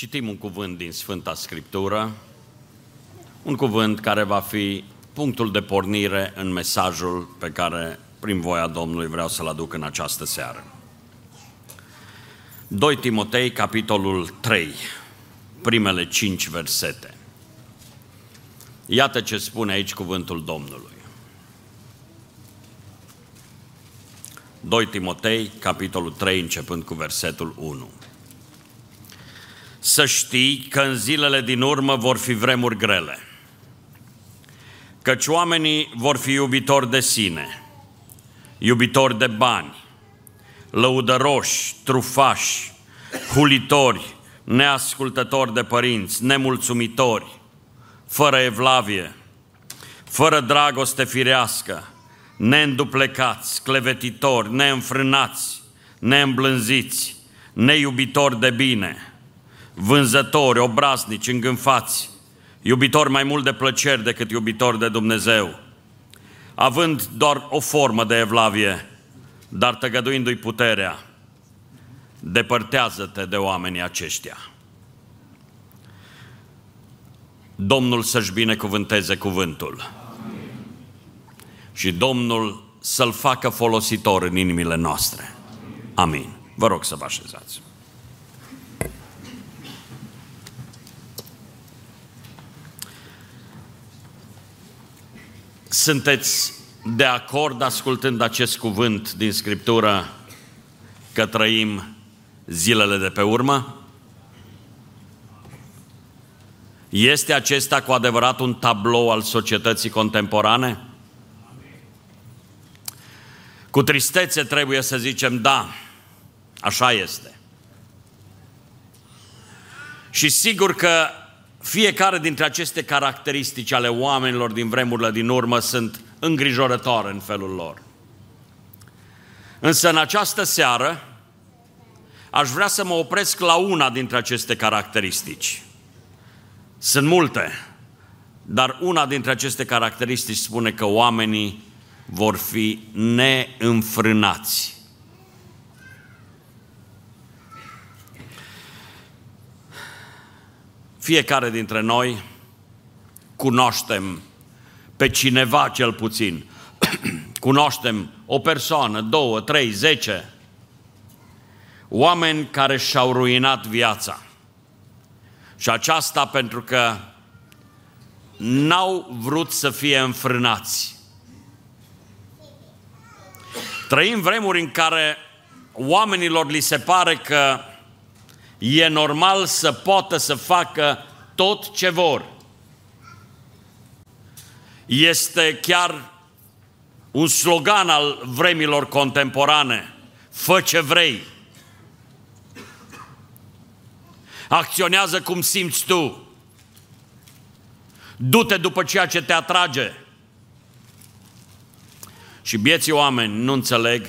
Citim un cuvânt din Sfânta Scriptură, un cuvânt care va fi punctul de pornire în mesajul pe care, prin voia Domnului, vreau să-l aduc în această seară. 2 Timotei, capitolul 3, primele cinci versete. Iată ce spune aici cuvântul Domnului. 2 Timotei, capitolul 3, începând cu versetul 1. Să știi că în zilele din urmă vor fi vremuri grele, căci oamenii vor fi iubitori de sine, iubitori de bani, lăudăroși, trufași, hulitori, neascultători de părinți, nemulțumitori, fără evlavie, fără dragoste firească, neînduplecați, clevetitori, neînfrânați, neîmblânziți, neiubitori de bine, vânzători, obraznici, îngânfați, iubitori mai mult de plăceri decât iubitori de Dumnezeu, având doar o formă de evlavie, dar tăgăduindu-i puterea, depărtează-te de oamenii aceștia. Domnul să-și binecuvânteze cuvântul și Domnul să-l facă folositor în inimile noastre. Amin. Vă rog să vă așezați. Sunteți de acord ascultând acest cuvânt din Scriptură că trăim zilele de pe urmă? Este acesta cu adevărat un tablou al societății contemporane? Cu tristețe trebuie să zicem da, așa este. Și sigur că fiecare dintre aceste caracteristici ale oamenilor din vremurile din urmă sunt îngrijorătoare în felul lor. Însă în această seară aș vrea să mă opresc la una dintre aceste caracteristici. Sunt multe, dar una dintre aceste caracteristici spune că oamenii vor fi neînfrânați. Fiecare dintre noi cunoaștem pe cineva cel puțin. cunoaștem o persoană, două, trei, zece. Oameni care și-au ruinat viața. Și aceasta pentru că n-au vrut să fie înfrânați. Trăim vremuri în care oamenilor li se pare că e normal să poată să facă tot ce vor. Este chiar un slogan al vremilor contemporane. Fă ce vrei. Acționează cum simți tu. Du-te după ceea ce te atrage. Și bieții oameni nu înțeleg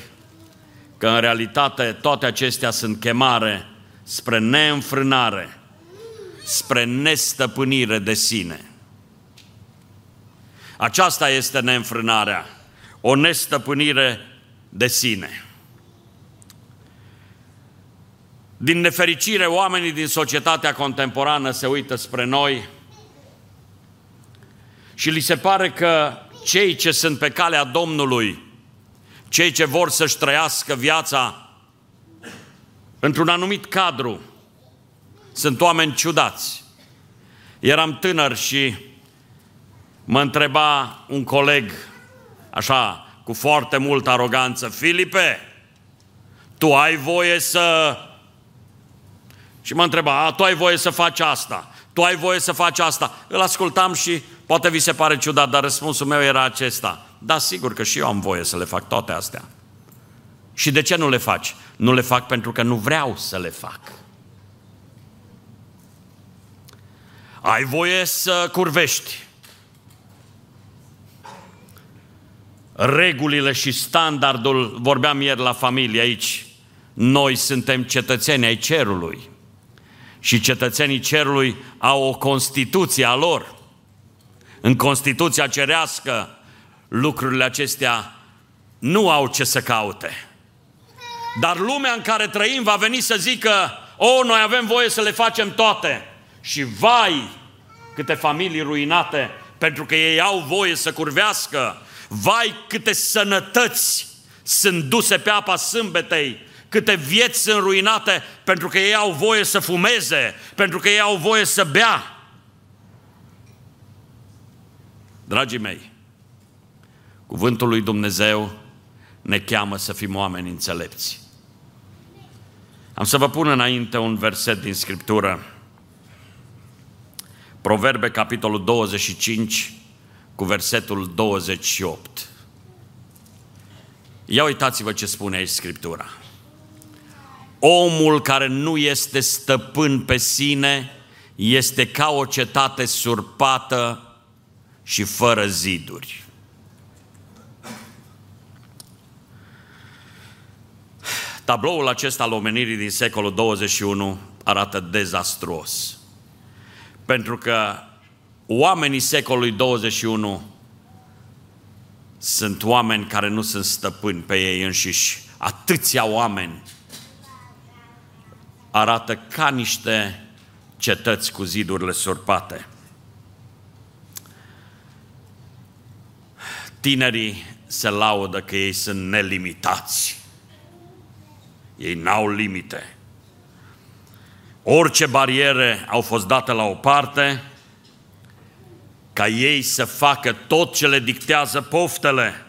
că în realitate toate acestea sunt chemare spre neînfrânare, spre nestăpânire de sine. Aceasta este neînfrânarea, o nestăpânire de sine. Din nefericire, oamenii din societatea contemporană se uită spre noi și li se pare că cei ce sunt pe calea Domnului, cei ce vor să-și trăiască viața într-un anumit cadru, sunt oameni ciudați. Eram tânăr și mă întreba un coleg, așa, cu foarte multă aroganță, Filipe, tu ai voie să... Și mă întreba, a, tu ai voie să faci asta, tu ai voie să faci asta. Îl ascultam și Poate vi se pare ciudat, dar răspunsul meu era acesta. Da, sigur că și eu am voie să le fac toate astea. Și de ce nu le faci? Nu le fac pentru că nu vreau să le fac. Ai voie să curvești. Regulile și standardul, vorbeam ieri la familie aici, noi suntem cetățeni ai cerului. Și cetățenii cerului au o constituție a lor. În Constituția cerească lucrurile acestea nu au ce să caute. Dar lumea în care trăim va veni să zică, O, noi avem voie să le facem toate. Și vai, câte familii ruinate, pentru că ei au voie să curvească. Vai, câte sănătăți sunt duse pe apa sâmbetei, câte vieți sunt ruinate pentru că ei au voie să fumeze, pentru că ei au voie să bea. Dragii mei, cuvântul lui Dumnezeu ne cheamă să fim oameni înțelepți. Am să vă pun înainte un verset din Scriptură. Proverbe, capitolul 25, cu versetul 28. Ia uitați-vă ce spune aici Scriptura. Omul care nu este stăpân pe sine este ca o cetate surpată și fără ziduri. Tabloul acesta al omenirii din secolul 21 arată dezastruos. Pentru că oamenii secolului 21 sunt oameni care nu sunt stăpâni pe ei înșiși. Atâția oameni arată ca niște cetăți cu zidurile surpate. Tinerii se laudă că ei sunt nelimitați. Ei n-au limite. Orice bariere au fost date la o parte, ca ei să facă tot ce le dictează poftele.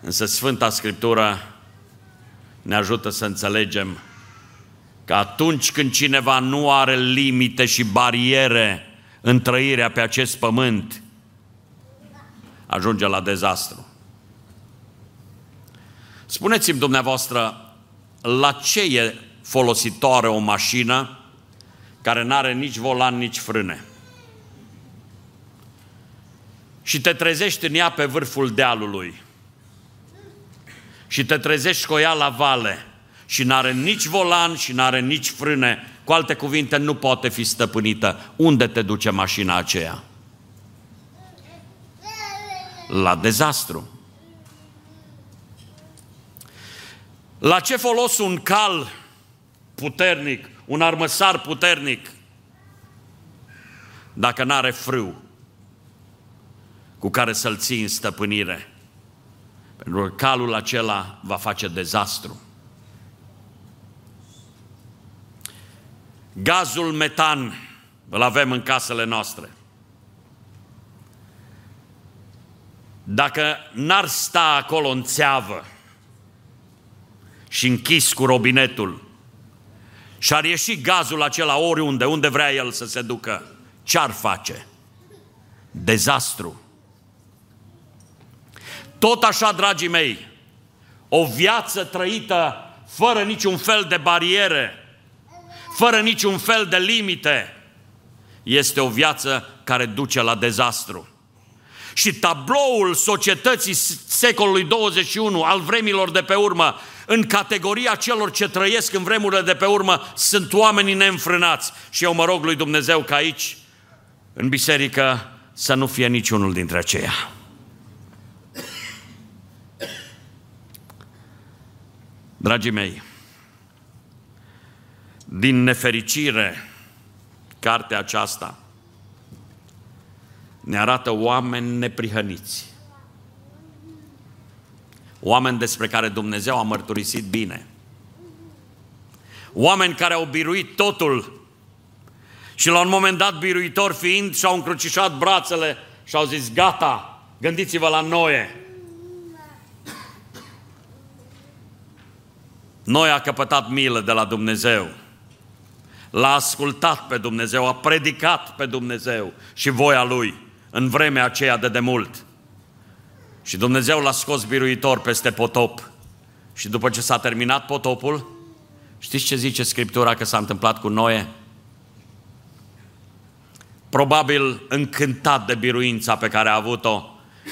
Însă Sfânta Scriptură ne ajută să înțelegem că atunci când cineva nu are limite și bariere în trăirea pe acest pământ, ajunge la dezastru. Spuneți-mi dumneavoastră, la ce e folositoare o mașină care nu are nici volan, nici frâne? Și te trezești în ea pe vârful dealului și te trezești cu ea la vale și n-are nici volan și n-are nici frâne, cu alte cuvinte, nu poate fi stăpânită. Unde te duce mașina aceea? La dezastru. La ce folos un cal puternic, un armăsar puternic, dacă n-are frâu cu care să-l ții în stăpânire? Pentru că calul acela va face dezastru. Gazul metan îl avem în casele noastre. Dacă n-ar sta acolo în țeavă și închis cu robinetul și ar ieși gazul acela oriunde, unde vrea el să se ducă, ce-ar face? Dezastru. Tot așa, dragii mei, o viață trăită fără niciun fel de bariere, fără niciun fel de limite, este o viață care duce la dezastru. Și tabloul societății secolului 21, al vremilor de pe urmă, în categoria celor ce trăiesc în vremurile de pe urmă, sunt oamenii neînfrânați. Și eu mă rog lui Dumnezeu ca aici, în biserică, să nu fie niciunul dintre aceia. Dragii mei, din nefericire, cartea aceasta ne arată oameni neprihăniți. Oameni despre care Dumnezeu a mărturisit bine. Oameni care au biruit totul și la un moment dat biruitor fiind și-au încrucișat brațele și au zis, gata, gândiți-vă la Noe, Noi a căpătat milă de la Dumnezeu. L-a ascultat pe Dumnezeu, a predicat pe Dumnezeu și voia Lui în vremea aceea de demult. Și Dumnezeu l-a scos biruitor peste potop. Și după ce s-a terminat potopul, știți ce zice Scriptura că s-a întâmplat cu Noe? Probabil încântat de biruința pe care a avut-o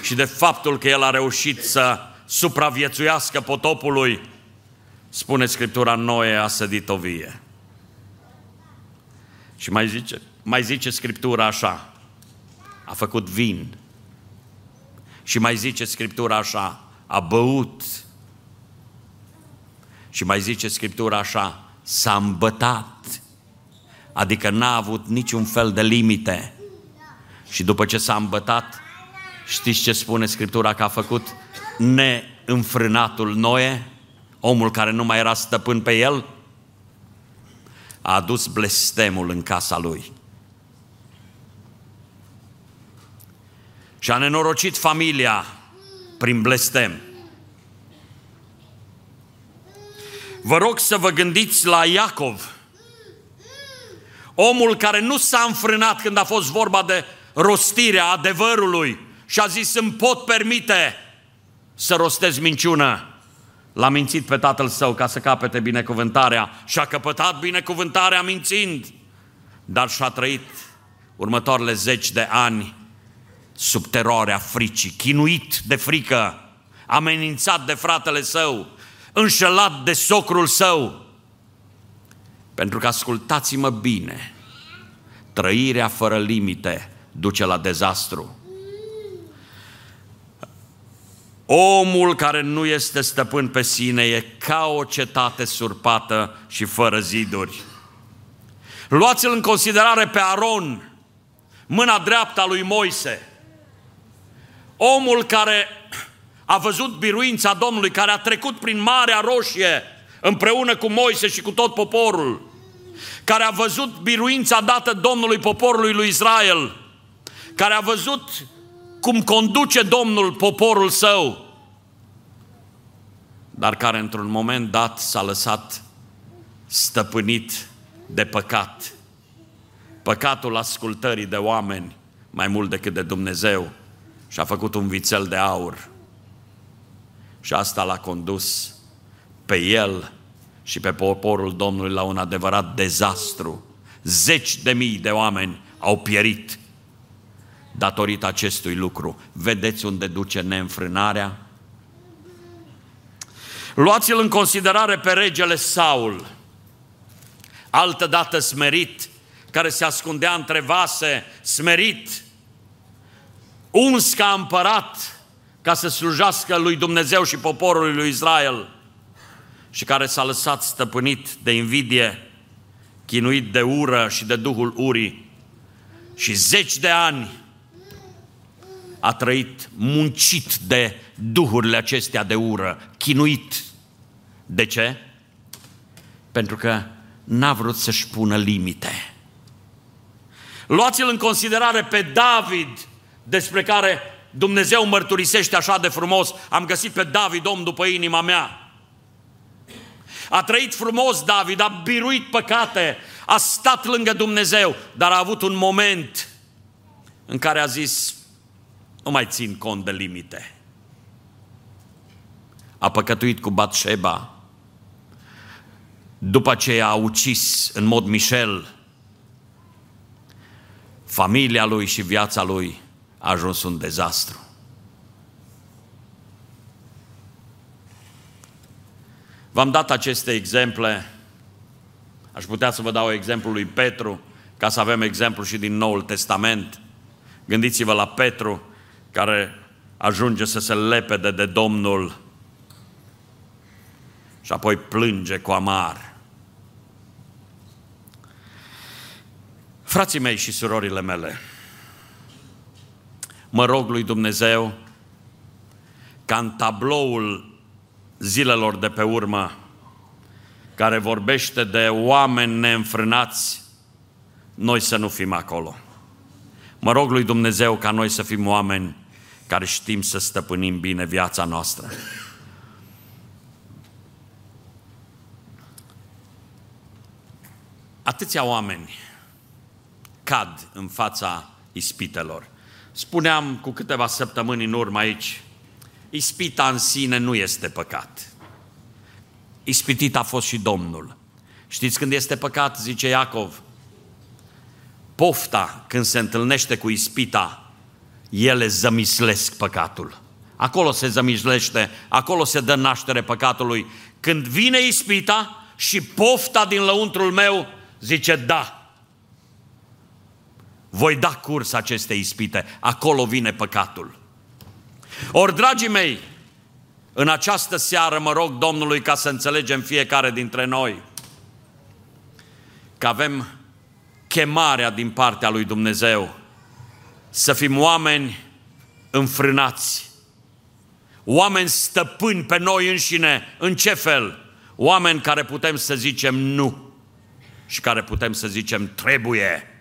și de faptul că el a reușit să supraviețuiască potopului, Spune Scriptura, Noe a sădit o vie. Și mai zice, mai zice Scriptura așa, a făcut vin. Și mai zice Scriptura așa, a băut. Și mai zice Scriptura așa, s-a îmbătat, adică n-a avut niciun fel de limite. Și după ce s-a îmbătat, știți ce spune Scriptura că a făcut neînfrânatul Noe, omul care nu mai era stăpân pe el? A adus blestemul în casa lui. Și a nenorocit familia prin blestem. Vă rog să vă gândiți la Iacov, omul care nu s-a înfrânat când a fost vorba de rostirea adevărului și a zis îmi pot permite să rostez minciună. L-a mințit pe tatăl său ca să capete binecuvântarea și a căpătat binecuvântarea mințind, dar și-a trăit următoarele zeci de ani sub teroarea fricii, chinuit de frică, amenințat de fratele său, înșelat de socrul său. Pentru că ascultați-mă bine, trăirea fără limite duce la dezastru. Omul care nu este stăpân pe sine e ca o cetate surpată și fără ziduri. Luați-l în considerare pe Aron, mâna dreapta lui Moise, omul care a văzut biruința Domnului, care a trecut prin Marea Roșie împreună cu Moise și cu tot poporul, care a văzut biruința dată Domnului poporului lui Israel, care a văzut cum conduce Domnul poporul său, dar care într-un moment dat s-a lăsat stăpânit de păcat. Păcatul ascultării de oameni mai mult decât de Dumnezeu și a făcut un vițel de aur. Și asta l-a condus pe el și pe poporul Domnului la un adevărat dezastru. Zeci de mii de oameni au pierit datorită acestui lucru. Vedeți unde duce neînfrânarea? Luați-l în considerare pe regele Saul, altădată smerit, care se ascundea între vase, smerit, uns ca împărat, ca să slujească lui Dumnezeu și poporului lui Israel și care s-a lăsat stăpânit de invidie, chinuit de ură și de duhul urii și zeci de ani a trăit muncit de duhurile acestea de ură, chinuit. De ce? Pentru că n-a vrut să-și pună limite. Luați-l în considerare pe David, despre care Dumnezeu mărturisește așa de frumos, am găsit pe David, om după inima mea. A trăit frumos David, a biruit păcate, a stat lângă Dumnezeu, dar a avut un moment în care a zis, nu mai țin cont de limite. A păcătuit cu Batșeba, după ce a ucis în mod mișel familia lui și viața lui a ajuns un dezastru. V-am dat aceste exemple, aș putea să vă dau exemplul lui Petru, ca să avem exemplu și din Noul Testament. Gândiți-vă la Petru, care ajunge să se lepede de Domnul și apoi plânge cu amar. Frații mei și surorile mele, mă rog lui Dumnezeu ca în tabloul zilelor de pe urmă, care vorbește de oameni neînfrânați, noi să nu fim acolo. Mă rog lui Dumnezeu ca noi să fim oameni care știm să stăpânim bine viața noastră. Atâția oameni cad în fața ispitelor. Spuneam cu câteva săptămâni în urmă aici, ispita în sine nu este păcat. Ispitit a fost și Domnul. Știți când este păcat, zice Iacov? Pofta, când se întâlnește cu ispita, ele zămislesc păcatul. Acolo se zămislește, acolo se dă naștere păcatului. Când vine ispita și pofta din lăuntrul meu zice da, voi da curs acestei ispite. Acolo vine păcatul. Ori, dragii mei, În această seară mă rog Domnului ca să înțelegem fiecare dintre noi că avem chemarea din partea lui Dumnezeu să fim oameni înfrânați, oameni stăpâni pe noi înșine, în ce fel? Oameni care putem să zicem nu și care putem să zicem trebuie.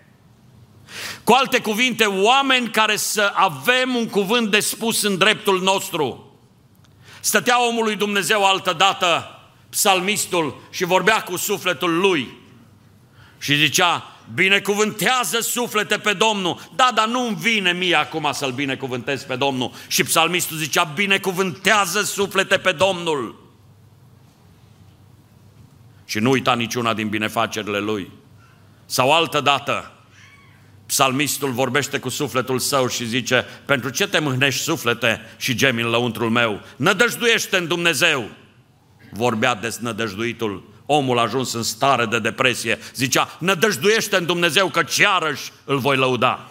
Cu alte cuvinte, oameni care să avem un cuvânt de spus în dreptul nostru. Stătea omul lui Dumnezeu altă dată, psalmistul, și vorbea cu sufletul lui. Și zicea, binecuvântează suflete pe Domnul. Da, dar nu-mi vine mie acum să-L binecuvântez pe Domnul. Și psalmistul zicea, binecuvântează suflete pe Domnul. Și nu uita niciuna din binefacerile Lui. Sau altă dată, psalmistul vorbește cu sufletul său și zice, pentru ce te mâhnești suflete și gemi în lăuntrul meu? Nădăjduiește în Dumnezeu! Vorbea desnădăjduitul omul a ajuns în stare de depresie, zicea, nădăjduiește în Dumnezeu că iarăși îl voi lăuda.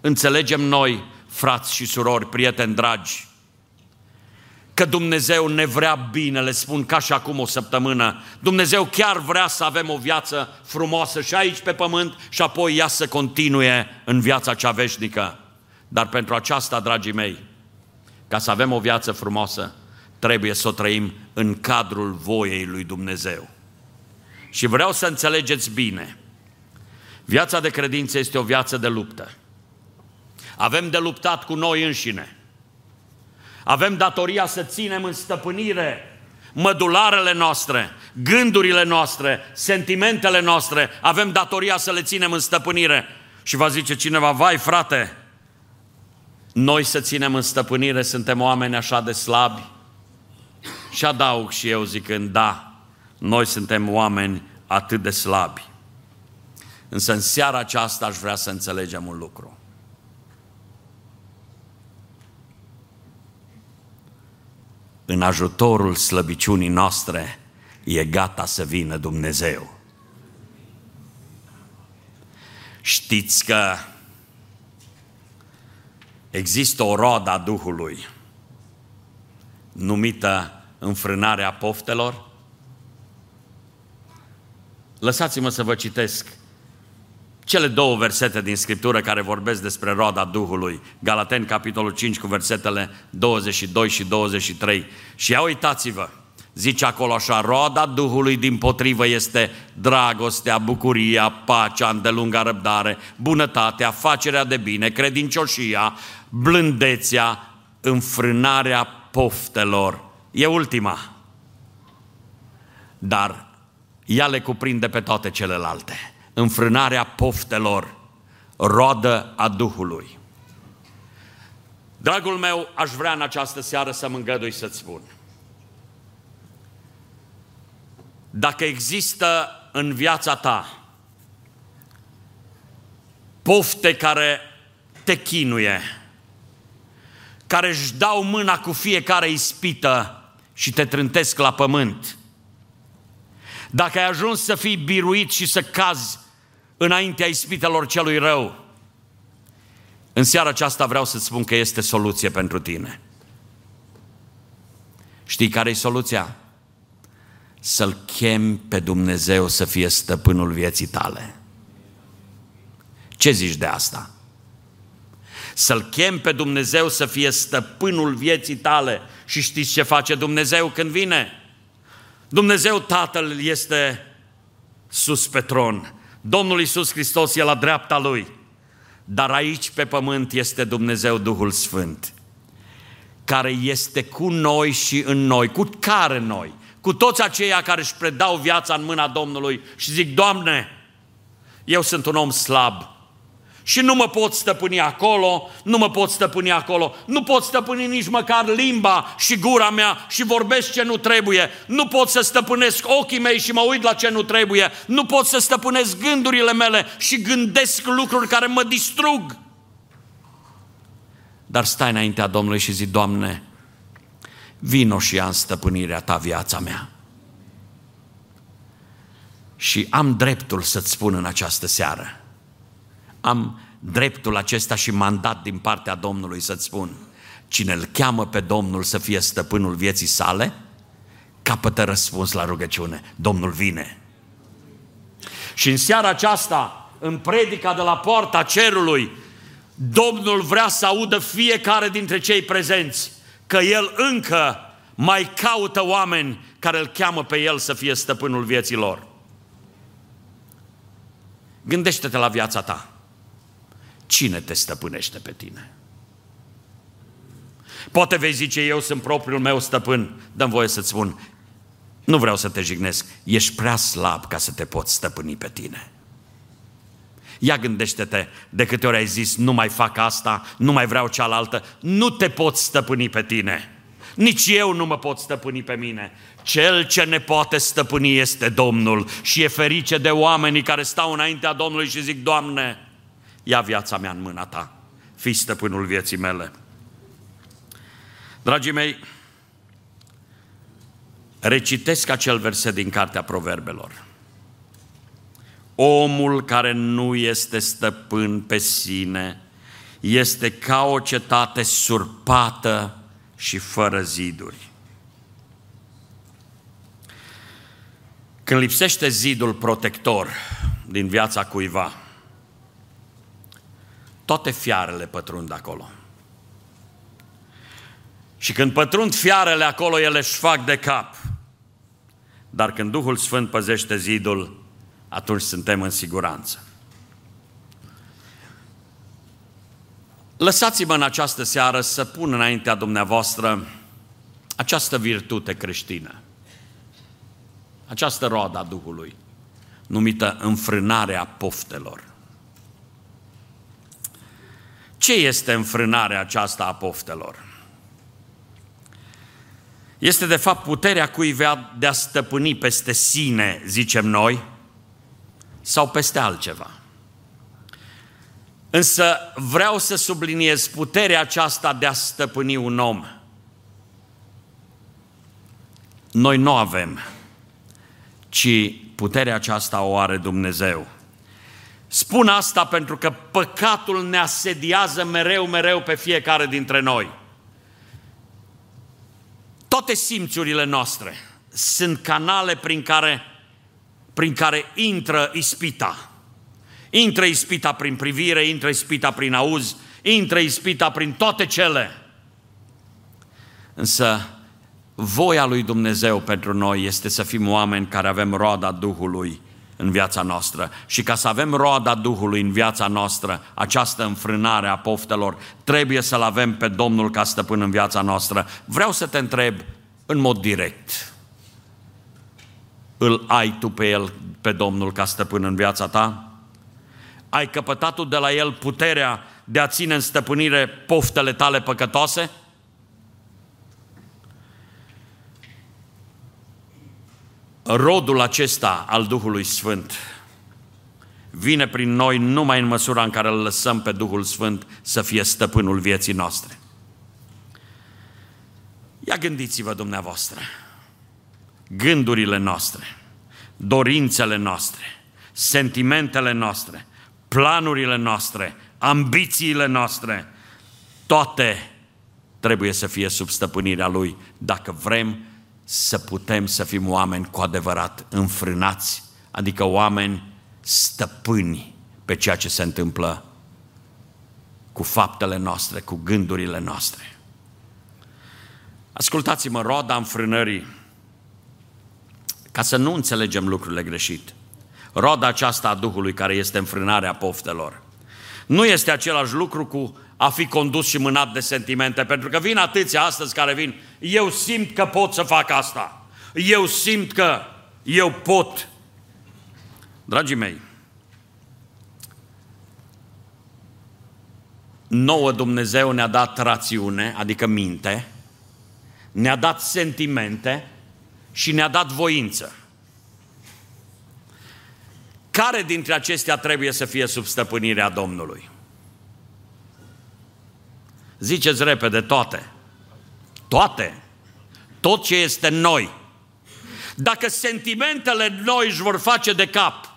Înțelegem noi, frați și surori, prieteni dragi, că Dumnezeu ne vrea bine, le spun ca și acum o săptămână. Dumnezeu chiar vrea să avem o viață frumoasă și aici pe pământ și apoi ea să continue în viața cea veșnică. Dar pentru aceasta, dragii mei, ca să avem o viață frumoasă, trebuie să o trăim în cadrul voiei lui Dumnezeu. Și vreau să înțelegeți bine, viața de credință este o viață de luptă. Avem de luptat cu noi înșine. Avem datoria să ținem în stăpânire mădularele noastre, gândurile noastre, sentimentele noastre. Avem datoria să le ținem în stăpânire. Și va zice cineva, vai frate, noi să ținem în stăpânire, suntem oameni așa de slabi, și adaug și eu zicând, da, noi suntem oameni atât de slabi. Însă în seara aceasta aș vrea să înțelegem un lucru. În ajutorul slăbiciunii noastre e gata să vină Dumnezeu. Știți că există o rodă a Duhului numită înfrânarea poftelor? Lăsați-mă să vă citesc cele două versete din Scriptură care vorbesc despre roada Duhului. Galaten, capitolul 5, cu versetele 22 și 23. Și ia uitați-vă, zice acolo așa, roada Duhului din potrivă este dragostea, bucuria, pacea, îndelunga răbdare, bunătatea, facerea de bine, credincioșia, blândețea, înfrânarea poftelor e ultima. Dar ea le cuprinde pe toate celelalte. Înfrânarea poftelor, roadă a Duhului. Dragul meu, aș vrea în această seară să mă îngădui să-ți spun. Dacă există în viața ta pofte care te chinuie, care își dau mâna cu fiecare ispită și te trântesc la pământ. Dacă ai ajuns să fii biruit și să cazi înaintea ispitelor celui rău, în seara aceasta vreau să-ți spun că este soluție pentru tine. Știi care e soluția? Să-L chem pe Dumnezeu să fie stăpânul vieții tale. Ce zici de asta? Să-L chem pe Dumnezeu să fie stăpânul vieții tale. Și știți ce face Dumnezeu când vine? Dumnezeu Tatăl este sus pe tron. Domnul Iisus Hristos e la dreapta Lui. Dar aici pe pământ este Dumnezeu Duhul Sfânt, care este cu noi și în noi. Cu care noi? Cu toți aceia care își predau viața în mâna Domnului și zic, Doamne, eu sunt un om slab, și nu mă pot stăpâni acolo, nu mă pot stăpâni acolo, nu pot stăpâni nici măcar limba și gura mea și vorbesc ce nu trebuie, nu pot să stăpânesc ochii mei și mă uit la ce nu trebuie, nu pot să stăpânesc gândurile mele și gândesc lucruri care mă distrug. Dar stai înaintea Domnului și zi, Doamne, vino și ia în stăpânirea Ta viața mea. Și am dreptul să-ți spun în această seară, am dreptul acesta și mandat din partea Domnului să-ți spun cine îl cheamă pe Domnul să fie stăpânul vieții sale, capătă răspuns la rugăciune. Domnul vine. Și în seara aceasta, în predica de la poarta cerului, Domnul vrea să audă fiecare dintre cei prezenți că El încă mai caută oameni care îl cheamă pe El să fie stăpânul vieții lor. Gândește-te la viața ta. Cine te stăpânește pe tine? Poate vei zice, eu sunt propriul meu stăpân. Dăm voie să-ți spun, nu vreau să te jignesc, ești prea slab ca să te poți stăpâni pe tine. Ia gândește-te, de câte ori ai zis, nu mai fac asta, nu mai vreau cealaltă, nu te poți stăpâni pe tine. Nici eu nu mă pot stăpâni pe mine. Cel ce ne poate stăpâni este Domnul și e ferice de oamenii care stau înaintea Domnului și zic, Doamne, ia viața mea în mâna Ta, fii stăpânul vieții mele. Dragii mei, recitesc acel verset din Cartea Proverbelor. Omul care nu este stăpân pe sine este ca o cetate surpată și fără ziduri. Când lipsește zidul protector din viața cuiva, toate fiarele pătrund acolo. Și când pătrund fiarele acolo, ele își fac de cap. Dar când Duhul Sfânt păzește zidul, atunci suntem în siguranță. Lăsați-mă în această seară să pun înaintea dumneavoastră această virtute creștină, această roadă a Duhului, numită înfrânarea poftelor. Ce este înfrânarea aceasta a poftelor? Este de fapt puterea cuiva de a stăpâni peste sine, zicem noi, sau peste altceva. Însă vreau să subliniez puterea aceasta de a stăpâni un om. Noi nu avem, ci puterea aceasta o are Dumnezeu. Spun asta pentru că păcatul ne asediază mereu, mereu pe fiecare dintre noi. Toate simțurile noastre sunt canale prin care, prin care intră ispita. Intră ispita prin privire, intră ispita prin auz, intră ispita prin toate cele. Însă, voia lui Dumnezeu pentru noi este să fim oameni care avem roada Duhului în viața noastră. Și ca să avem roada Duhului în viața noastră, această înfrânare a poftelor, trebuie să-L avem pe Domnul ca stăpân în viața noastră. Vreau să te întreb în mod direct, îl ai tu pe El, pe Domnul ca stăpân în viața ta? ai căpătat de la El puterea de a ține în stăpânire poftele tale păcătoase? Rodul acesta al Duhului Sfânt vine prin noi numai în măsura în care îl lăsăm pe Duhul Sfânt să fie stăpânul vieții noastre. Ia gândiți-vă dumneavoastră, gândurile noastre, dorințele noastre, sentimentele noastre, planurile noastre, ambițiile noastre, toate trebuie să fie sub stăpânirea Lui dacă vrem să putem să fim oameni cu adevărat înfrânați, adică oameni stăpâni pe ceea ce se întâmplă cu faptele noastre, cu gândurile noastre. Ascultați-mă, roada înfrânării, ca să nu înțelegem lucrurile greșit roada aceasta a Duhului care este înfrânarea poftelor. Nu este același lucru cu a fi condus și mânat de sentimente, pentru că vin atâția astăzi care vin, eu simt că pot să fac asta, eu simt că eu pot. Dragii mei, nouă Dumnezeu ne-a dat rațiune, adică minte, ne-a dat sentimente și ne-a dat voință. Care dintre acestea trebuie să fie sub stăpânirea Domnului? Ziceți repede, toate. Toate. Tot ce este noi. Dacă sentimentele noi își vor face de cap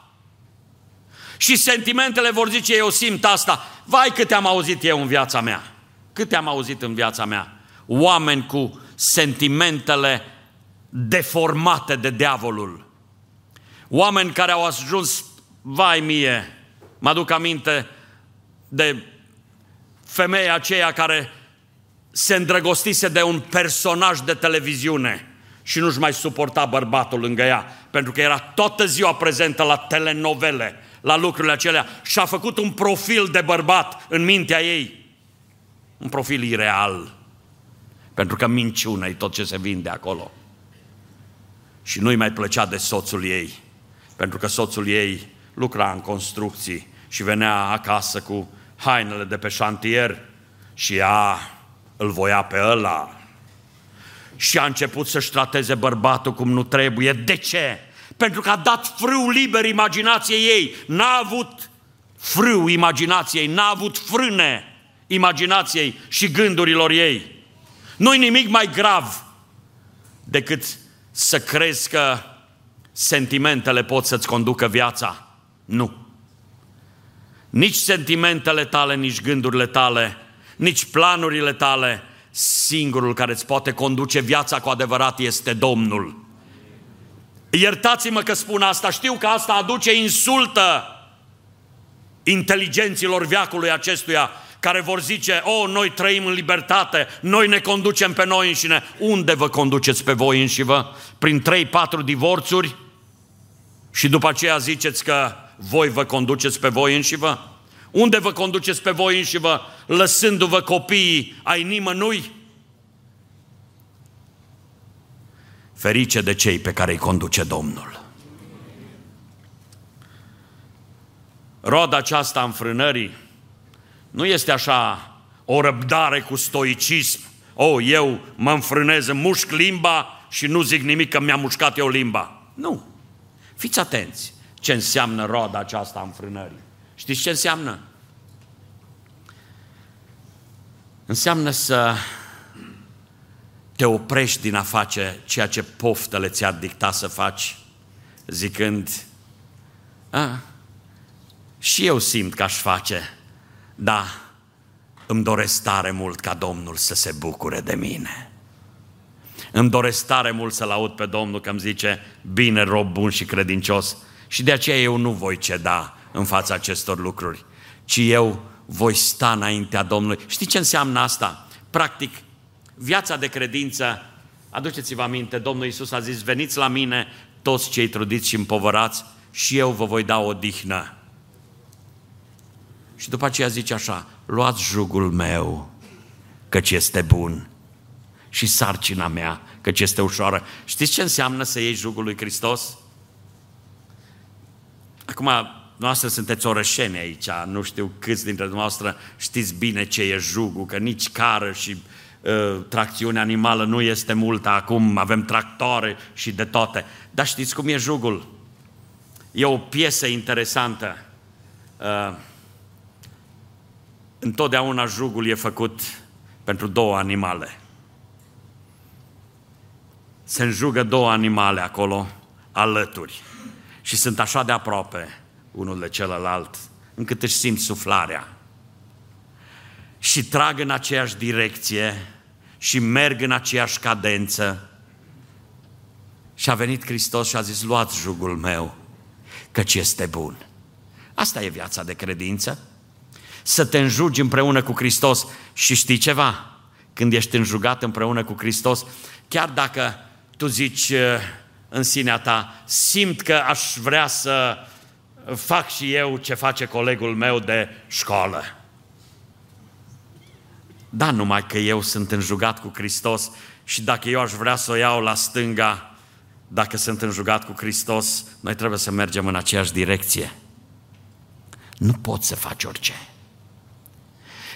și sentimentele vor zice, eu simt asta, vai câte am auzit eu în viața mea. Câte am auzit în viața mea? Oameni cu sentimentele deformate de diavolul. Oameni care au ajuns, vai mie, mă aduc aminte de femeia aceea care se îndrăgostise de un personaj de televiziune și nu-și mai suporta bărbatul lângă ea, pentru că era toată ziua prezentă la telenovele, la lucrurile acelea și a făcut un profil de bărbat în mintea ei. Un profil ireal. Pentru că minciună e tot ce se vinde acolo. Și nu-i mai plăcea de soțul ei, pentru că soțul ei lucra în construcții și venea acasă cu hainele de pe șantier și ea îl voia pe ăla. Și a început să-și trateze bărbatul cum nu trebuie. De ce? Pentru că a dat frâu liber imaginației ei. N-a avut frâu imaginației, n-a avut frâne imaginației și gândurilor ei. Nu-i nimic mai grav decât să crezi că sentimentele pot să-ți conducă viața. Nu. Nici sentimentele tale, nici gândurile tale, nici planurile tale. Singurul care îți poate conduce viața cu adevărat este Domnul. Iertați-mă că spun asta, știu că asta aduce insultă inteligenților viacului acestuia, care vor zice, o, oh, noi trăim în libertate, noi ne conducem pe noi înșine. Unde vă conduceți pe voi înșivă? Prin 3-4 divorțuri? Și după aceea ziceți că voi vă conduceți pe voi înșivă? Unde vă conduceți pe voi înșivă, lăsându-vă copiii ai nimănui? Ferice de cei pe care îi conduce Domnul. Roda aceasta înfrânării nu este așa o răbdare cu stoicism. O, oh, eu mă înfrânez, îmi mușc limba și nu zic nimic că mi-a mușcat eu limba. Nu. Fiți atenți ce înseamnă roda aceasta înfrânării. Știți ce înseamnă? Înseamnă să te oprești din a face ceea ce poftele ți-ar dicta să faci, zicând, a, și eu simt că aș face, da, îmi doresc tare mult ca Domnul să se bucure de mine. Îmi doresc tare mult să-L aud pe Domnul că îmi zice, bine, rob bun și credincios, și de aceea eu nu voi ceda în fața acestor lucruri, ci eu voi sta înaintea Domnului. Știi ce înseamnă asta? Practic, viața de credință, aduceți-vă aminte, Domnul Iisus a zis, veniți la mine toți cei trudiți și împovărați și eu vă voi da o dihnă. Și după aceea zice așa, luați jugul meu, căci este bun, și sarcina mea, căci este ușoară. Știți ce înseamnă să iei jugul lui Hristos? Acum, noastră sunteți orășeni aici, nu știu câți dintre dumneavoastră știți bine ce e jugul, că nici cară și uh, tracțiune animală nu este multă acum, avem tractoare și de toate. Dar știți cum e jugul? E o piesă interesantă. Uh, întotdeauna jugul e făcut pentru două animale. Se înjugă două animale acolo, alături. Și sunt așa de aproape unul de celălalt, încât își simt suflarea. Și trag în aceeași direcție și merg în aceeași cadență. Și a venit Hristos și a zis, luați jugul meu, căci este bun. Asta e viața de credință să te înjugi împreună cu Hristos. Și știi ceva? Când ești înjugat împreună cu Hristos, chiar dacă tu zici uh, în sinea ta, simt că aș vrea să fac și eu ce face colegul meu de școală. Da, numai că eu sunt înjugat cu Hristos și dacă eu aș vrea să o iau la stânga, dacă sunt înjugat cu Hristos, noi trebuie să mergem în aceeași direcție. Nu poți să faci orice.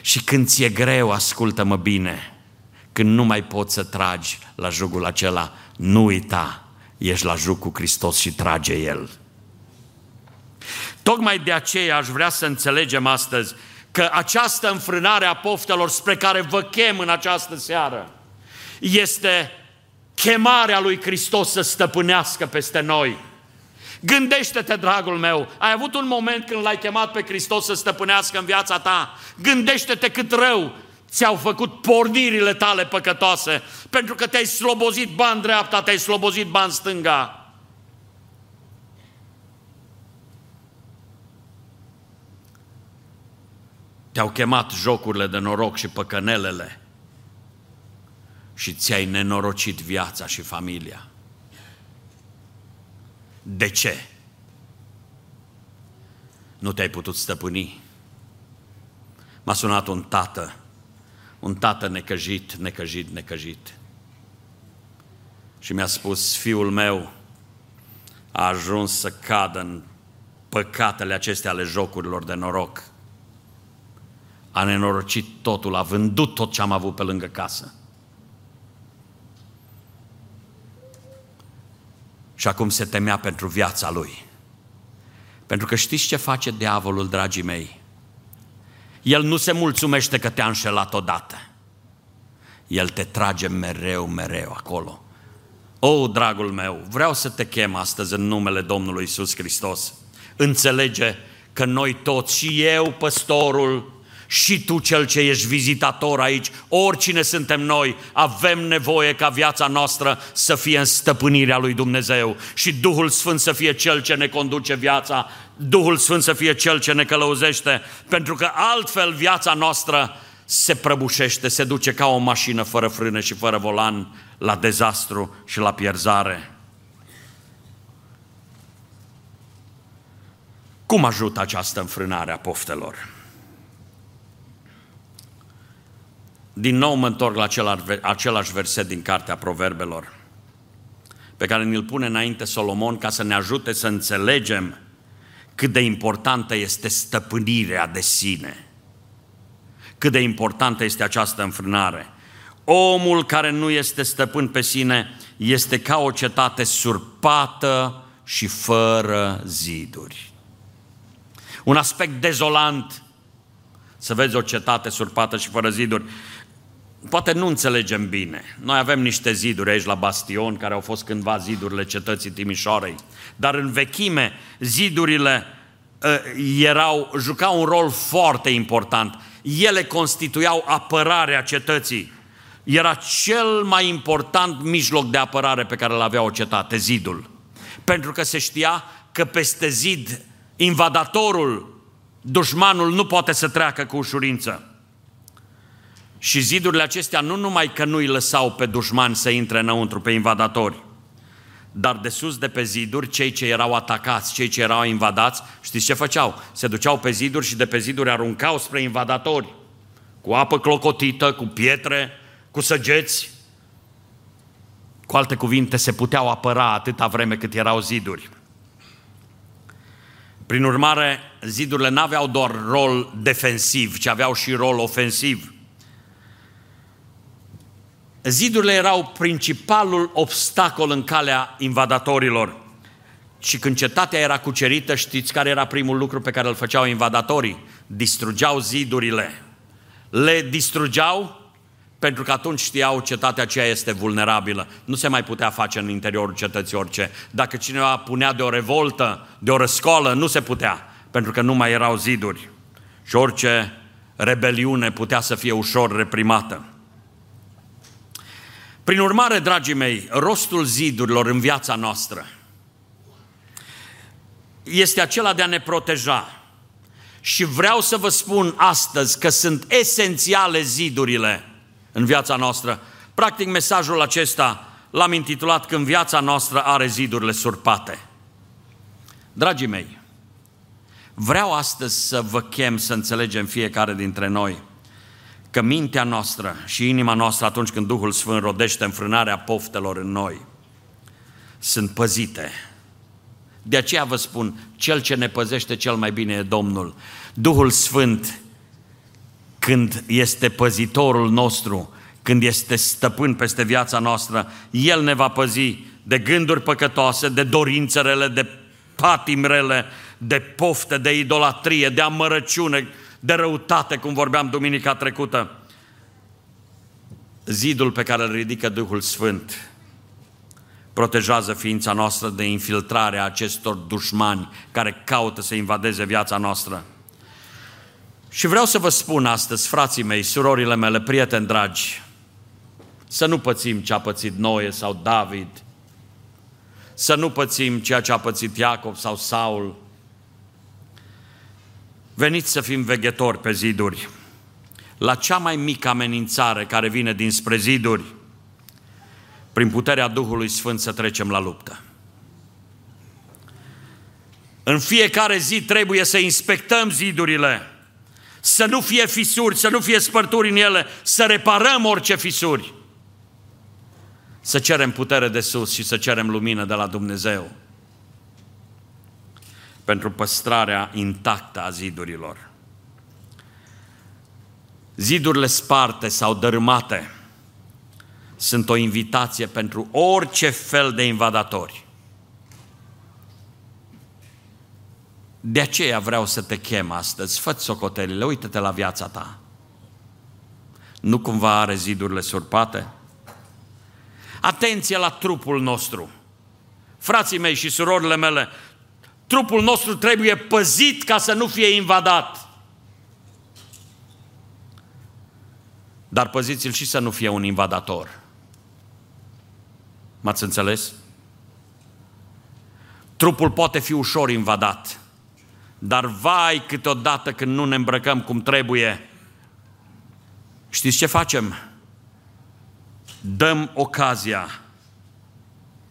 Și când ți-e greu, ascultă-mă bine, când nu mai poți să tragi la jugul acela, nu uita, ești la jug cu Hristos și trage El. Tocmai de aceea aș vrea să înțelegem astăzi că această înfrânare a poftelor spre care vă chem în această seară este chemarea lui Hristos să stăpânească peste noi. Gândește-te, dragul meu, ai avut un moment când l-ai chemat pe Hristos să stăpânească în viața ta. Gândește-te cât rău ți-au făcut pornirile tale păcătoase, pentru că te-ai slobozit bani dreapta, te-ai slobozit bani stânga. Te-au chemat jocurile de noroc și păcănelele și ți-ai nenorocit viața și familia. De ce? Nu te-ai putut stăpâni. M-a sunat un tată, un tată necăjit, necăjit, necăjit. Și mi-a spus, fiul meu a ajuns să cadă în păcatele acestea ale jocurilor de noroc. A nenorocit totul, a vândut tot ce am avut pe lângă casă. Și acum se temea pentru viața lui. Pentru că știți ce face diavolul, dragii mei? El nu se mulțumește că te-a înșelat odată. El te trage mereu, mereu acolo. O, dragul meu, vreau să te chem astăzi în numele Domnului Isus Hristos. Înțelege că noi toți, și eu, păstorul, și tu cel ce ești vizitator aici, oricine suntem noi, avem nevoie ca viața noastră să fie în stăpânirea lui Dumnezeu și Duhul Sfânt să fie cel ce ne conduce viața, Duhul Sfânt să fie cel ce ne călăuzește, pentru că altfel viața noastră se prăbușește, se duce ca o mașină fără frâne și fără volan la dezastru și la pierzare. Cum ajută această înfrânare a poftelor? Din nou mă întorc la același verset din Cartea Proverbelor, pe care ne-l pune înainte Solomon ca să ne ajute să înțelegem cât de importantă este stăpânirea de sine, cât de importantă este această înfrânare. Omul care nu este stăpân pe sine este ca o cetate surpată și fără ziduri. Un aspect dezolant să vezi o cetate surpată și fără ziduri poate nu înțelegem bine. Noi avem niște ziduri aici la Bastion, care au fost cândva zidurile cetății Timișoarei, dar în vechime zidurile uh, erau, jucau un rol foarte important. Ele constituiau apărarea cetății. Era cel mai important mijloc de apărare pe care îl avea o cetate, zidul. Pentru că se știa că peste zid invadatorul, dușmanul nu poate să treacă cu ușurință. Și zidurile acestea nu numai că nu îi lăsau pe dușmani să intre înăuntru, pe invadatori, dar de sus de pe ziduri, cei ce erau atacați, cei ce erau invadați, știți ce făceau? Se duceau pe ziduri și de pe ziduri aruncau spre invadatori, cu apă clocotită, cu pietre, cu săgeți. Cu alte cuvinte, se puteau apăra atâta vreme cât erau ziduri. Prin urmare, zidurile n-aveau doar rol defensiv, ci aveau și rol ofensiv. Zidurile erau principalul obstacol în calea invadatorilor. Și când cetatea era cucerită, știți care era primul lucru pe care îl făceau invadatorii? Distrugeau zidurile. Le distrugeau pentru că atunci știau cetatea aceea este vulnerabilă. Nu se mai putea face în interiorul cetății orice. Dacă cineva punea de o revoltă, de o răscoală, nu se putea, pentru că nu mai erau ziduri. Și orice rebeliune putea să fie ușor reprimată. Prin urmare, dragii mei, rostul zidurilor în viața noastră este acela de a ne proteja. Și vreau să vă spun astăzi că sunt esențiale zidurile în viața noastră. Practic, mesajul acesta l-am intitulat Când viața noastră are zidurile surpate. Dragii mei, vreau astăzi să vă chem să înțelegem fiecare dintre noi – că mintea noastră și inima noastră atunci când Duhul Sfânt rodește înfrânarea poftelor în noi, sunt păzite. De aceea vă spun, cel ce ne păzește cel mai bine e Domnul. Duhul Sfânt, când este păzitorul nostru, când este stăpân peste viața noastră, El ne va păzi de gânduri păcătoase, de dorințele, de patimrele, de pofte, de idolatrie, de amărăciune, de răutate, cum vorbeam duminica trecută. Zidul pe care îl ridică Duhul Sfânt protejează ființa noastră de infiltrarea acestor dușmani care caută să invadeze viața noastră. Și vreau să vă spun astăzi, frații mei, surorile mele, prieteni dragi, să nu pățim ce a pățit Noe sau David, să nu pățim ceea ce a pățit Iacob sau Saul. Veniți să fim veghetori pe ziduri. La cea mai mică amenințare care vine dinspre ziduri, prin puterea Duhului Sfânt să trecem la luptă. În fiecare zi trebuie să inspectăm zidurile, să nu fie fisuri, să nu fie spărturi în ele, să reparăm orice fisuri să cerem putere de sus și să cerem lumină de la Dumnezeu pentru păstrarea intactă a zidurilor. Zidurile sparte sau dărâmate sunt o invitație pentru orice fel de invadatori. De aceea vreau să te chem astăzi, fă socotelile, uită-te la viața ta. Nu cumva are zidurile surpate? Atenție la trupul nostru. Frații mei și surorile mele, trupul nostru trebuie păzit ca să nu fie invadat. Dar păziți-l și să nu fie un invadator. M-ați înțeles? Trupul poate fi ușor invadat, dar vai câteodată când nu ne îmbrăcăm cum trebuie. Știți ce facem? dăm ocazia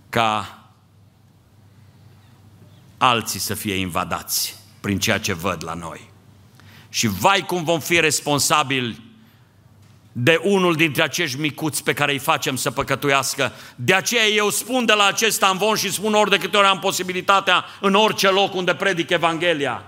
ca alții să fie invadați prin ceea ce văd la noi. Și vai cum vom fi responsabili de unul dintre acești micuți pe care îi facem să păcătuiască. De aceea eu spun de la acest amvon și spun ori de câte ori am posibilitatea în orice loc unde predic Evanghelia.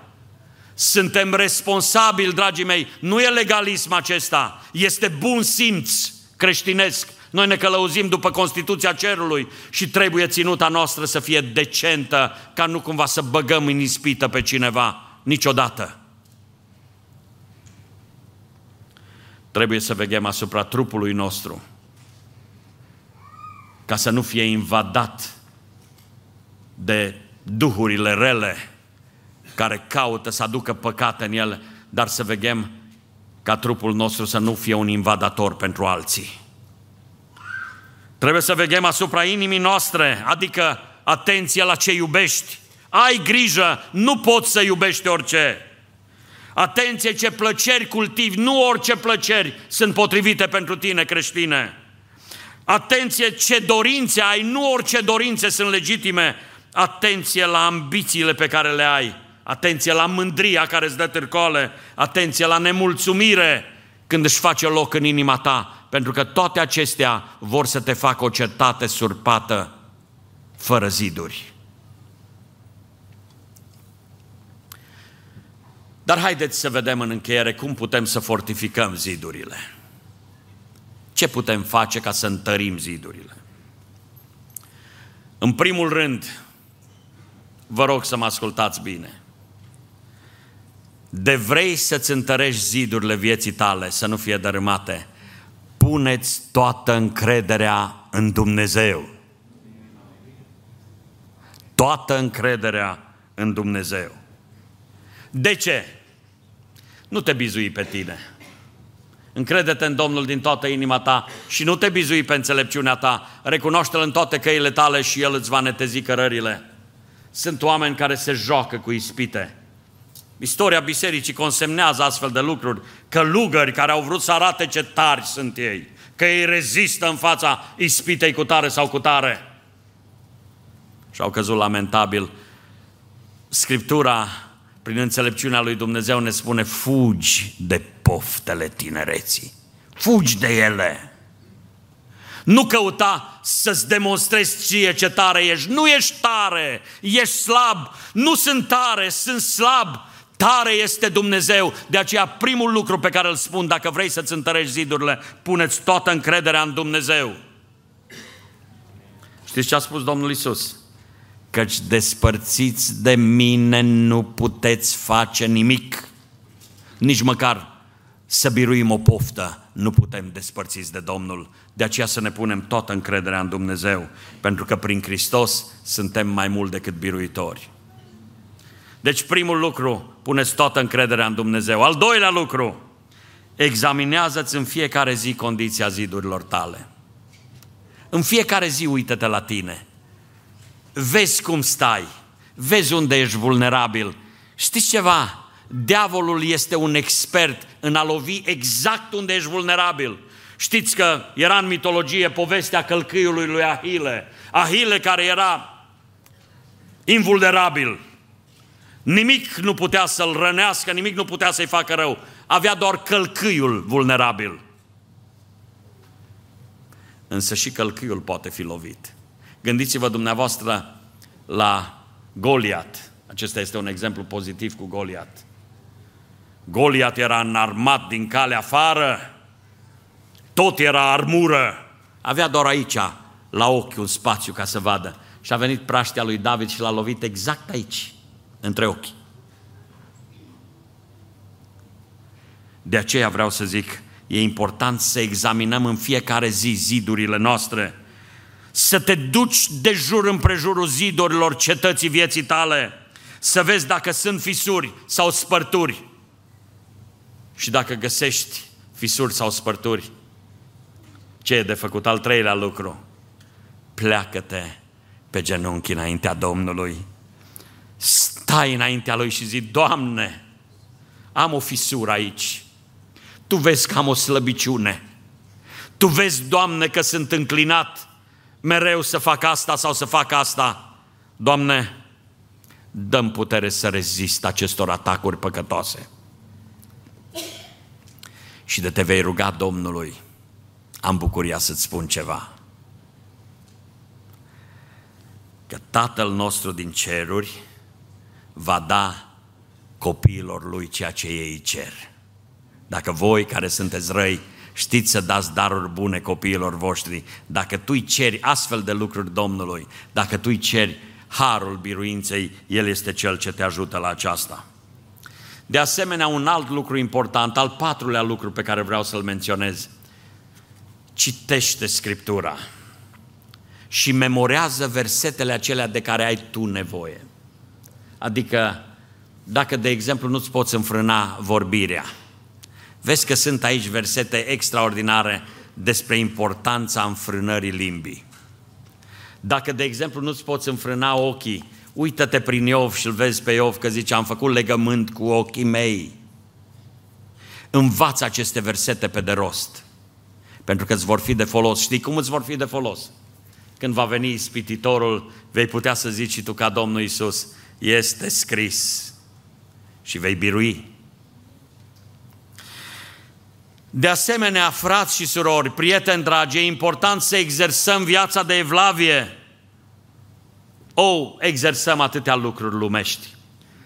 Suntem responsabili, dragii mei, nu e legalism acesta, este bun simț creștinesc noi ne călăuzim după Constituția Cerului și trebuie ținuta noastră să fie decentă, ca nu cumva să băgăm în ispită pe cineva niciodată. Trebuie să veghem asupra trupului nostru, ca să nu fie invadat de duhurile rele care caută să aducă păcate în el, dar să veghem ca trupul nostru să nu fie un invadator pentru alții. Trebuie să veghem asupra inimii noastre, adică atenție la ce iubești. Ai grijă, nu poți să iubești orice. Atenție ce plăceri cultivi, nu orice plăceri sunt potrivite pentru tine creștine. Atenție ce dorințe ai, nu orice dorințe sunt legitime. Atenție la ambițiile pe care le ai. Atenție la mândria care îți dă târcoale. Atenție la nemulțumire când își face loc în inima ta pentru că toate acestea vor să te facă o cetate surpată fără ziduri. Dar haideți să vedem în încheiere cum putem să fortificăm zidurile. Ce putem face ca să întărim zidurile? În primul rând, vă rog să mă ascultați bine. De vrei să-ți întărești zidurile vieții tale, să nu fie dărâmate, puneți toată încrederea în Dumnezeu. Toată încrederea în Dumnezeu. De ce? Nu te bizui pe tine. Încrede-te în Domnul din toată inima ta și nu te bizui pe înțelepciunea ta. Recunoaște-L în toate căile tale și El îți va netezi cărările. Sunt oameni care se joacă cu ispite Istoria bisericii consemnează astfel de lucruri, călugări care au vrut să arate ce tari sunt ei, că ei rezistă în fața ispitei cu tare sau cu tare. Și au căzut lamentabil. Scriptura, prin înțelepciunea lui Dumnezeu, ne spune fugi de poftele tinereții. Fugi de ele. Nu căuta să-ți demonstrezi ție ce tare ești. Nu ești tare, ești slab. Nu sunt tare, sunt slab. Tare este Dumnezeu, de aceea primul lucru pe care îl spun, dacă vrei să-ți întărești zidurile, puneți toată încrederea în Dumnezeu. Știți ce a spus Domnul Isus? Căci despărțiți de mine nu puteți face nimic, nici măcar să biruim o poftă, nu putem despărțiți de Domnul. De aceea să ne punem toată încrederea în Dumnezeu, pentru că prin Hristos suntem mai mult decât biruitori. Deci primul lucru, puneți toată încrederea în Dumnezeu. Al doilea lucru, examinează-ți în fiecare zi condiția zidurilor tale. În fiecare zi uită-te la tine. Vezi cum stai. Vezi unde ești vulnerabil. Știți ceva? Diavolul este un expert în a lovi exact unde ești vulnerabil. Știți că era în mitologie povestea călcâiului lui Ahile. Ahile care era invulnerabil. Nimic nu putea să-l rănească, nimic nu putea să-i facă rău. Avea doar călcâiul vulnerabil. Însă și călcâiul poate fi lovit. Gândiți-vă dumneavoastră la Goliat. Acesta este un exemplu pozitiv cu Goliat. Goliat era înarmat din calea afară, tot era armură. Avea doar aici, la ochi, un spațiu ca să vadă. Și a venit praștea lui David și l-a lovit exact aici, între ochi. De aceea vreau să zic, e important să examinăm în fiecare zi zidurile noastre, să te duci de jur împrejurul zidurilor cetății vieții tale, să vezi dacă sunt fisuri sau spărturi. Și dacă găsești fisuri sau spărturi, ce e de făcut? Al treilea lucru, pleacă-te pe genunchi înaintea Domnului. Stai înaintea Lui și zi, Doamne, am o fisură aici. Tu vezi că am o slăbiciune. Tu vezi, Doamne, că sunt înclinat mereu să fac asta sau să fac asta. Doamne, dăm putere să rezist acestor atacuri păcătoase. Și de te vei ruga Domnului, am bucuria să-ți spun ceva. Că Tatăl nostru din ceruri va da copiilor lui ceea ce ei cer. Dacă voi care sunteți răi știți să dați daruri bune copiilor voștri, dacă tu îi ceri astfel de lucruri Domnului, dacă tu îi ceri harul biruinței, El este Cel ce te ajută la aceasta. De asemenea, un alt lucru important, al patrulea lucru pe care vreau să-l menționez, citește Scriptura și memorează versetele acelea de care ai tu nevoie. Adică, dacă, de exemplu, nu-ți poți înfrâna vorbirea, vezi că sunt aici versete extraordinare despre importanța înfrânării limbii. Dacă, de exemplu, nu-ți poți înfrâna ochii, uită-te prin Iov și îl vezi pe Iov că zice, am făcut legământ cu ochii mei. Învață aceste versete pe de rost, pentru că îți vor fi de folos. Știi cum îți vor fi de folos? Când va veni ispititorul, vei putea să zici și tu ca Domnul Isus, este scris și vei birui. De asemenea, frați și surori, prieteni dragi, e important să exersăm viața de evlavie. O, exersăm atâtea lucruri lumești,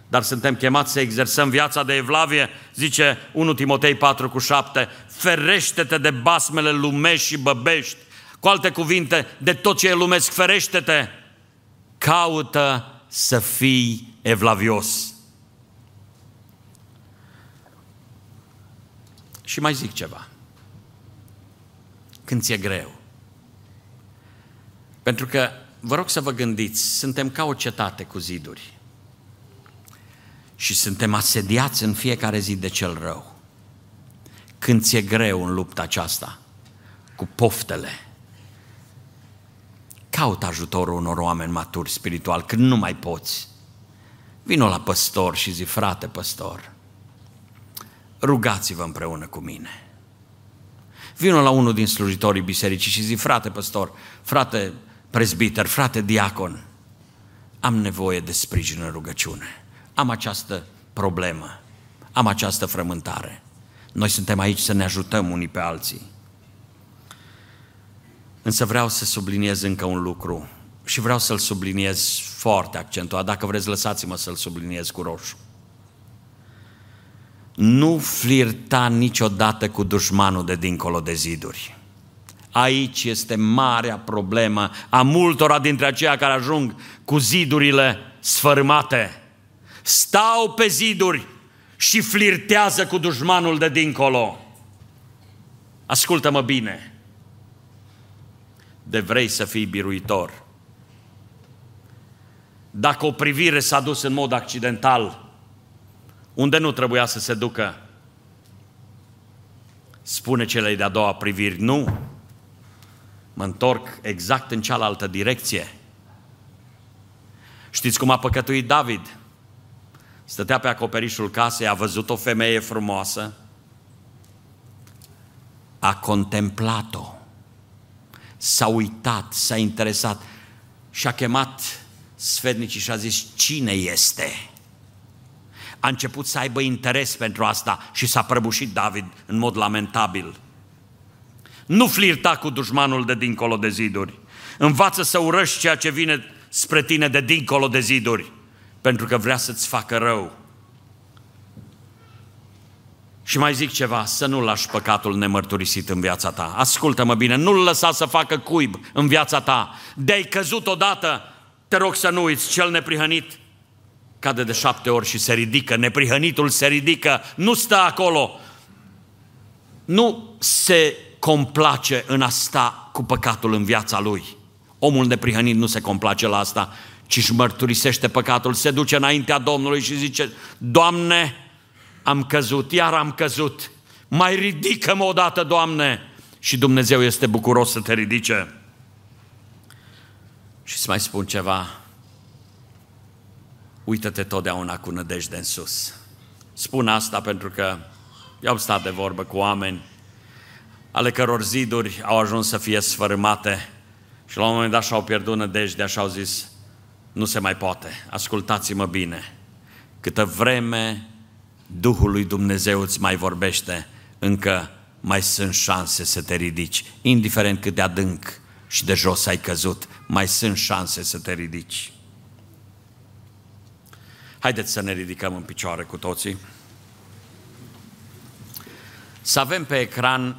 dar suntem chemați să exersăm viața de evlavie, zice 1 Timotei 4 cu 7, ferește-te de basmele lumești și băbești, cu alte cuvinte, de tot ce e lumesc, ferește-te, caută să fii evlavios. Și mai zic ceva. Când ți-e greu. Pentru că, vă rog să vă gândiți, suntem ca o cetate cu ziduri. Și suntem asediați în fiecare zi de cel rău. Când ți-e greu în lupta aceasta, cu poftele, caută ajutorul unor oameni maturi spiritual, când nu mai poți. Vino la păstor și zi, frate păstor, rugați-vă împreună cu mine. Vino la unul din slujitorii bisericii și zi, frate păstor, frate prezbiter, frate diacon, am nevoie de sprijin în rugăciune. Am această problemă, am această frământare. Noi suntem aici să ne ajutăm unii pe alții. Însă vreau să subliniez încă un lucru și vreau să-l subliniez foarte accentuat. Dacă vreți, lăsați-mă să-l subliniez cu roșu. Nu flirta niciodată cu dușmanul de dincolo de ziduri. Aici este marea problemă a multora dintre aceia care ajung cu zidurile sfărâmate. Stau pe ziduri și flirtează cu dușmanul de dincolo. Ascultă-mă bine. De vrei să fii biruitor. dacă o privire s-a dus în mod accidental, unde nu trebuia să se ducă, spune celei de-a doua priviri, nu, mă întorc exact în cealaltă direcție. Știți cum a păcătuit David? Stătea pe acoperișul casei, a văzut o femeie frumoasă, a contemplat-o, s-a uitat, s-a interesat și a chemat sfednicii și a zis, cine este? A început să aibă interes pentru asta și s-a prăbușit David în mod lamentabil. Nu flirta cu dușmanul de dincolo de ziduri. Învață să urăști ceea ce vine spre tine de dincolo de ziduri, pentru că vrea să-ți facă rău. Și mai zic ceva, să nu lași păcatul nemărturisit în viața ta. Ascultă-mă bine, nu-l lăsa să facă cuib în viața ta. De-ai căzut odată, te rog să nu uiți, cel neprihănit cade de șapte ori și se ridică, neprihănitul se ridică, nu stă acolo. Nu se complace în a sta cu păcatul în viața lui. Omul neprihănit nu se complace la asta, ci își mărturisește păcatul, se duce înaintea Domnului și zice, Doamne, am căzut, iar am căzut, mai ridică-mă odată, Doamne! Și Dumnezeu este bucuros să te ridice. Și să mai spun ceva, uită-te totdeauna cu nădejde în sus. Spun asta pentru că eu am stat de vorbă cu oameni ale căror ziduri au ajuns să fie sfărâmate și la un moment dat și-au pierdut nădejdea și au zis, nu se mai poate, ascultați-mă bine, câtă vreme Duhul lui Dumnezeu îți mai vorbește, încă mai sunt șanse să te ridici, indiferent cât de adânc și de jos ai căzut, mai sunt șanse să te ridici. Haideți să ne ridicăm în picioare cu toții. Să avem pe ecran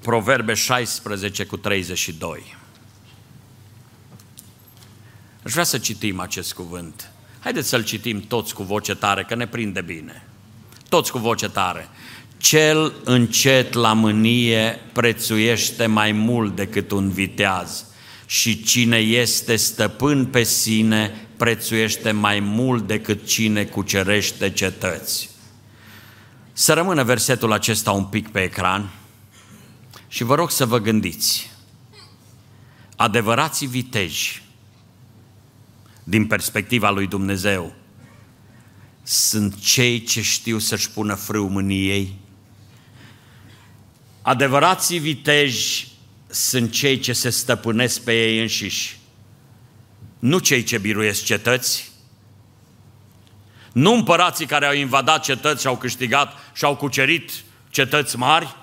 Proverbe 16 cu 32. Aș vrea să citim acest cuvânt. Haideți să-l citim toți cu voce tare, că ne prinde bine. Toți cu voce tare. Cel încet la mânie prețuiește mai mult decât un viteaz și cine este stăpân pe sine prețuiește mai mult decât cine cucerește cetăți. Să rămână versetul acesta un pic pe ecran și vă rog să vă gândiți. Adevărații viteji, din perspectiva lui Dumnezeu, sunt cei ce știu să-și pună frâu mâniei. Adevărații viteji sunt cei ce se stăpânesc pe ei înșiși, nu cei ce biruiesc cetăți, nu împărații care au invadat cetăți și au câștigat și au cucerit cetăți mari,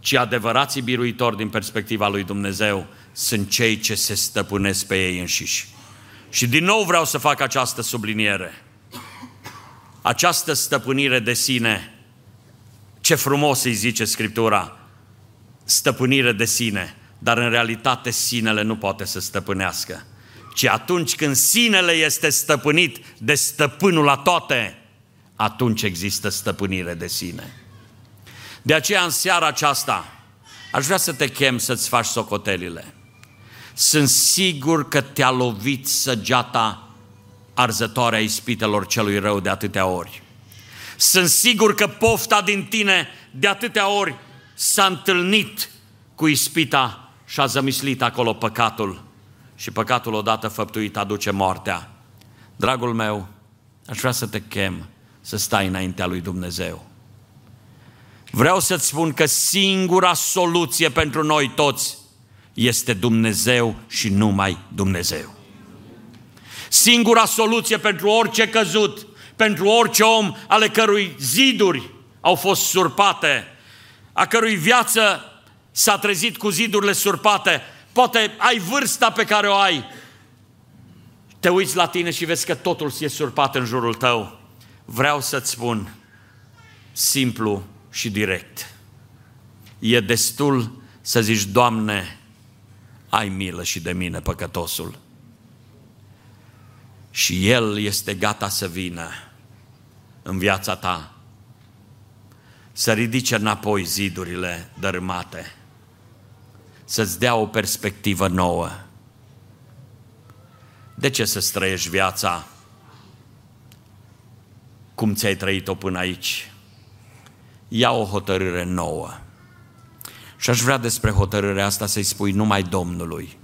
ci adevărații biruitori din perspectiva lui Dumnezeu sunt cei ce se stăpânesc pe ei înșiși. Și din nou vreau să fac această subliniere. Această stăpânire de sine, ce frumos îi zice Scriptura, stăpânire de sine, dar în realitate sinele nu poate să stăpânească. Ci atunci când sinele este stăpânit de stăpânul la toate, atunci există stăpânire de sine. De aceea în seara aceasta aș vrea să te chem să-ți faci socotelile. Sunt sigur că te-a lovit săgeata arzătoare a ispitelor celui rău de atâtea ori. Sunt sigur că pofta din tine de atâtea ori s-a întâlnit cu ispita și a zămislit acolo păcatul. Și păcatul odată făptuit aduce moartea. Dragul meu, aș vrea să te chem să stai înaintea lui Dumnezeu. Vreau să-ți spun că singura soluție pentru noi toți este Dumnezeu și numai Dumnezeu. Singura soluție pentru orice căzut, pentru orice om ale cărui ziduri au fost surpate, a cărui viață s-a trezit cu zidurile surpate, poate ai vârsta pe care o ai, te uiți la tine și vezi că totul e surpat în jurul tău. Vreau să-ți spun, simplu și direct, e destul să zici, Doamne, ai milă și de mine, păcătosul. Și El este gata să vină în viața ta, să ridice înapoi zidurile De ce să străiești viața cum ți-ai trăit-o până aici? Ia o hotărâre nouă. Și aș vrea despre hotărârea asta să-i spui numai Domnului.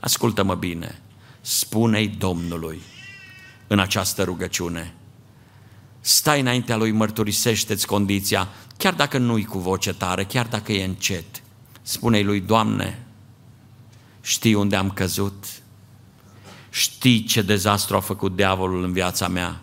Ascultă-mă bine. Spune-i Domnului în această rugăciune. Stai înaintea lui, mărturisește-ți condiția, chiar dacă nu-i cu voce tare, chiar dacă e încet. Spune-i lui, Doamne, știi unde am căzut, știi ce dezastru a făcut diavolul în viața mea.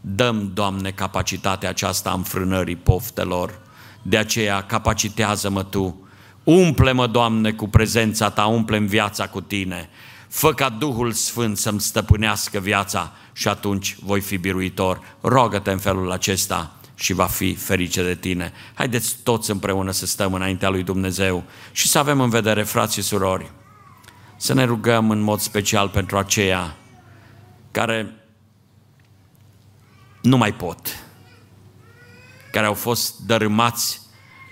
Dăm, Doamne, capacitatea aceasta a înfrânării poftelor. De aceea, capacitează-mă Tu. Umple-mă, Doamne, cu prezența Ta, umple-mi viața cu Tine. Fă ca Duhul Sfânt să-mi stăpânească viața și atunci voi fi biruitor. Rogă-te în felul acesta și va fi ferice de tine. Haideți toți împreună să stăm înaintea lui Dumnezeu și să avem în vedere, frați și surori, să ne rugăm în mod special pentru aceia care nu mai pot, care au fost dărâmați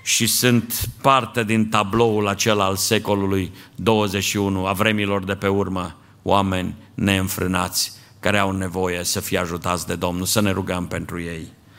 și sunt parte din tabloul acela al secolului 21, a vremilor de pe urmă, oameni neînfrânați care au nevoie să fie ajutați de Domnul, să ne rugăm pentru ei.